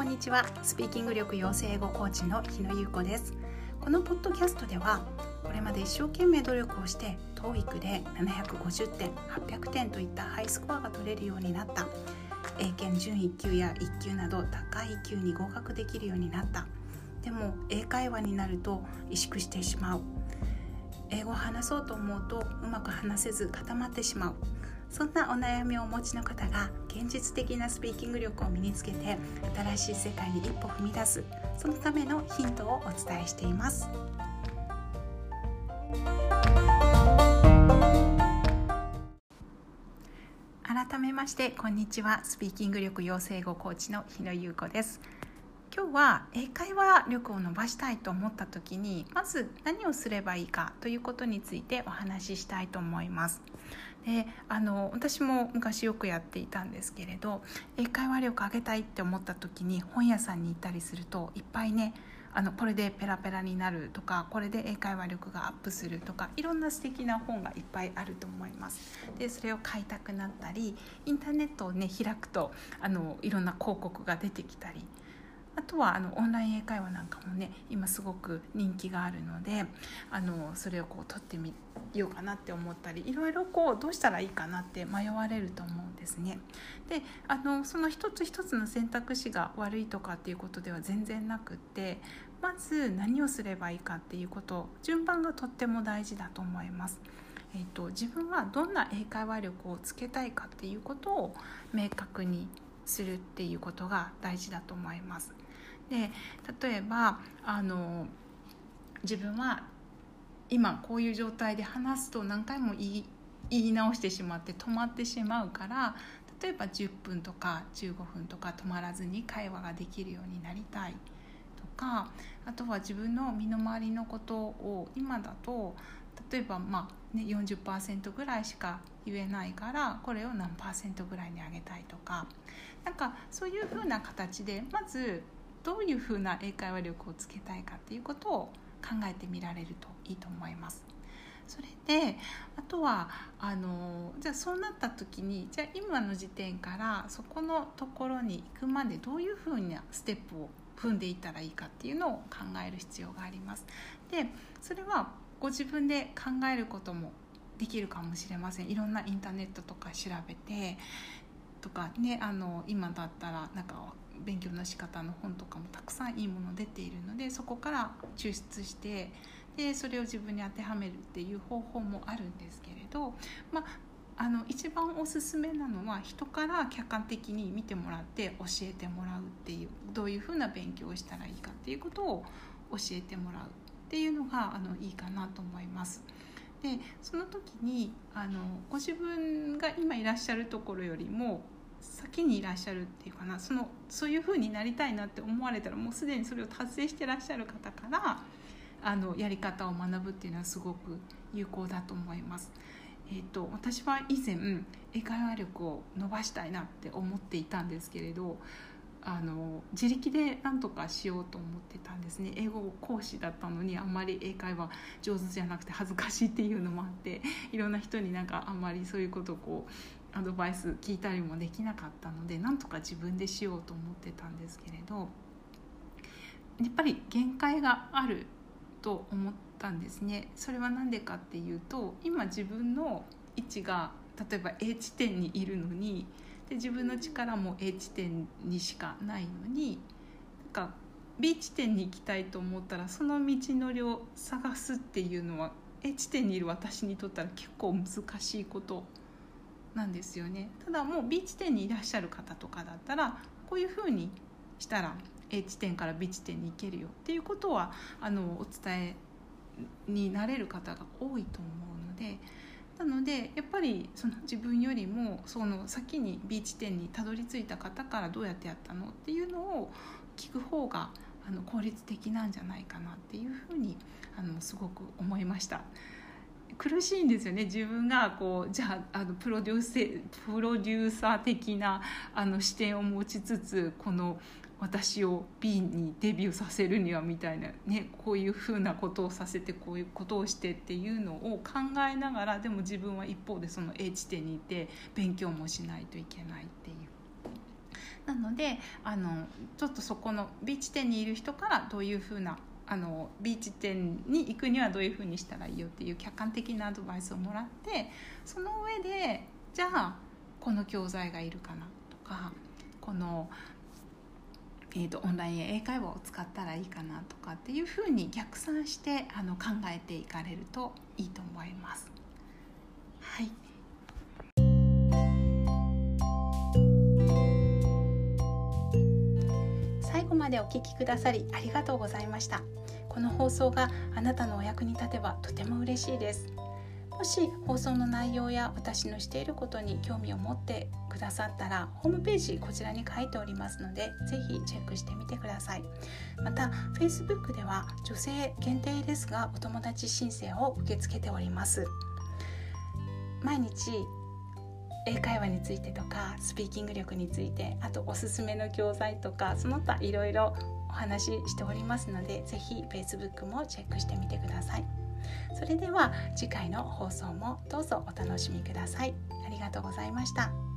こんにちは。スピーキング力養成英語コーチの日野優子です。このポッドキャストではこれまで一生懸命努力をして TOEIC で750点800点といったハイスコアが取れるようになった。英検準1級や1級など高い級に合格できるようになった。でも英会話になると萎縮してしまう。英語を話そうと思うとうまく話せず固まってしまう。そんなお悩みをお持ちの方が現実的なスピーキング力を身につけて新しい世界に一歩踏み出すそのためのヒントをお伝えしています。改めましてこんにちは。スピーキング力養成語コーチの日野優子です。今日は英会話力を伸ばしたいと思った時にまず何をすればいいかということについてお話ししたいと思います。であの私も昔よくやっていたんですけれど英会話力上げたいって思った時に本屋さんに行ったりするといっぱいねあのこれでペラペラになるとかこれで英会話力がアップするとかいろんな素敵な本がいっぱいあると思います。でそれを買いたくなったりインターネットをね開くとあのいろんな広告が出てきたりあとはあのオンライン英会話なんかもね今すごく人気があるのであのそれをこう取ってみようかなって思ったりいろいろこうどうしたらいいかなって迷われると思うんですね。であのその一つ一つの選択肢が悪いとかっていうことでは全然なくってまず何をすればいいかっていうこと順番がとっても大事だと思います。えーと、自分はどんな英会話力をつけたいかっていうことを明確にするっていうことが大事だと思います。で例えばあの自分は今こういう状態で話すと何回も言い言い直してしまって止まってしまうから例えば10分とか15分とか止まらずに会話ができるようになりたいとかあとは自分の身の回りのことを今だと例えばまあ、ね、40%ぐらいしか言えないからこれを何パーセントぐらいに上げたいとかなんかそういうふうな形でまずどういうふうな英会話力をつけたいかっていうことを考えてみられるといいと思います。それであとはあのじゃあそうなった時にじゃあ今の時点からそこのところに行くまでどういうふうなステップを踏んでいったらいいかっていうのを考える必要があります。でそれはご自分で考えることもできるかもしれません。いろんなインターネットとか調べてとかねあの今だったらなんか勉強の仕方の本とかもたくさんいいもの出ているのでそこから抽出してでそれを自分に当てはめるっていう方法もあるんですけれど、まあ、あの一番おすすめなのは人から客観的に見てもらって教えてもらうっていうどういうふうな勉強をしたらいいかっていうことを教えてもらう。っていうのがあのいいかなと思います。でその時にあのご自分が今いらっしゃるところよりも先にいらっしゃるっていうかなそのそういうふうになりたいなって思われたらもうすでにそれを達成してらっしゃる方からあのやり方を学ぶっていうのはすごく有効だと思います。えーと、私は以前英会話力を伸ばしたいなって思っていたんですけれどあの自力で何とかしようと思ってたんですね。英語講師だったのにあんまり英会話上手じゃなくて恥ずかしいっていうのもあっていろんな人になんかあんまりそういうことをこうアドバイス聞いたりもできなかったのでなんとか自分でしようと思ってたんですけれどやっぱり限界があると思ったんですね。それは何でかっていうと今自分の位置が例えば A 地点にいるのにで自分の力も A 地点にしかないのになんか B 地点に行きたいと思ったらその道のりを探すっていうのは A 地点にいる私にとったら結構難しいことなんですよね。ただもう B 地点にいらっしゃる方とかだったらこういうふうにしたら A 地点から B 地点に行けるよっていうことはあのお伝えになれる方が多いと思うのでなのでやっぱりその自分よりもその先に B 地点にたどり着いた方からどうやってやったのっていうのを聞く方があの効率的なんじゃないかなっていうふうにあのすごく思いました。苦しいんですよね自分がこうじゃああのプロデューセプロデューサー的なあの視点を持ちつつこの私を B にデビューさせるにはみたいな、ね、こういうふうなことをさせてこういうことをしてっていうのを考えながらでも自分は一方でその A 地点にいて勉強もしないといけないっていう。なのであのちょっとそこの B 地点にいる人からどういうふうなあの B 地点に行くにはどういうふうにしたらいいよっていう客観的なアドバイスをもらってその上でじゃあこの教材がいるかなとかこの、えーと、オンライン英会話を使ったらいいかなとかっていうふうに逆算してあの考えていかれるといいと思います。はい最後までお聞きくださりありがとうございましたこの放送があなたのお役に立てばとても嬉しいです。もし放送の内容や私のしていることに興味を持ってくださったらホームページこちらに書いておりますのでぜひチェックしてみてください。また Facebook では女性限定ですがお友達申請を受け付けております。毎日英会話についてとかスピーキング力についてあとおすすめの教材とかその他いろいろお話ししておりますので是非 Facebook もチェックしてみてください。それでは次回の放送もどうぞお楽しみください。ありがとうございました。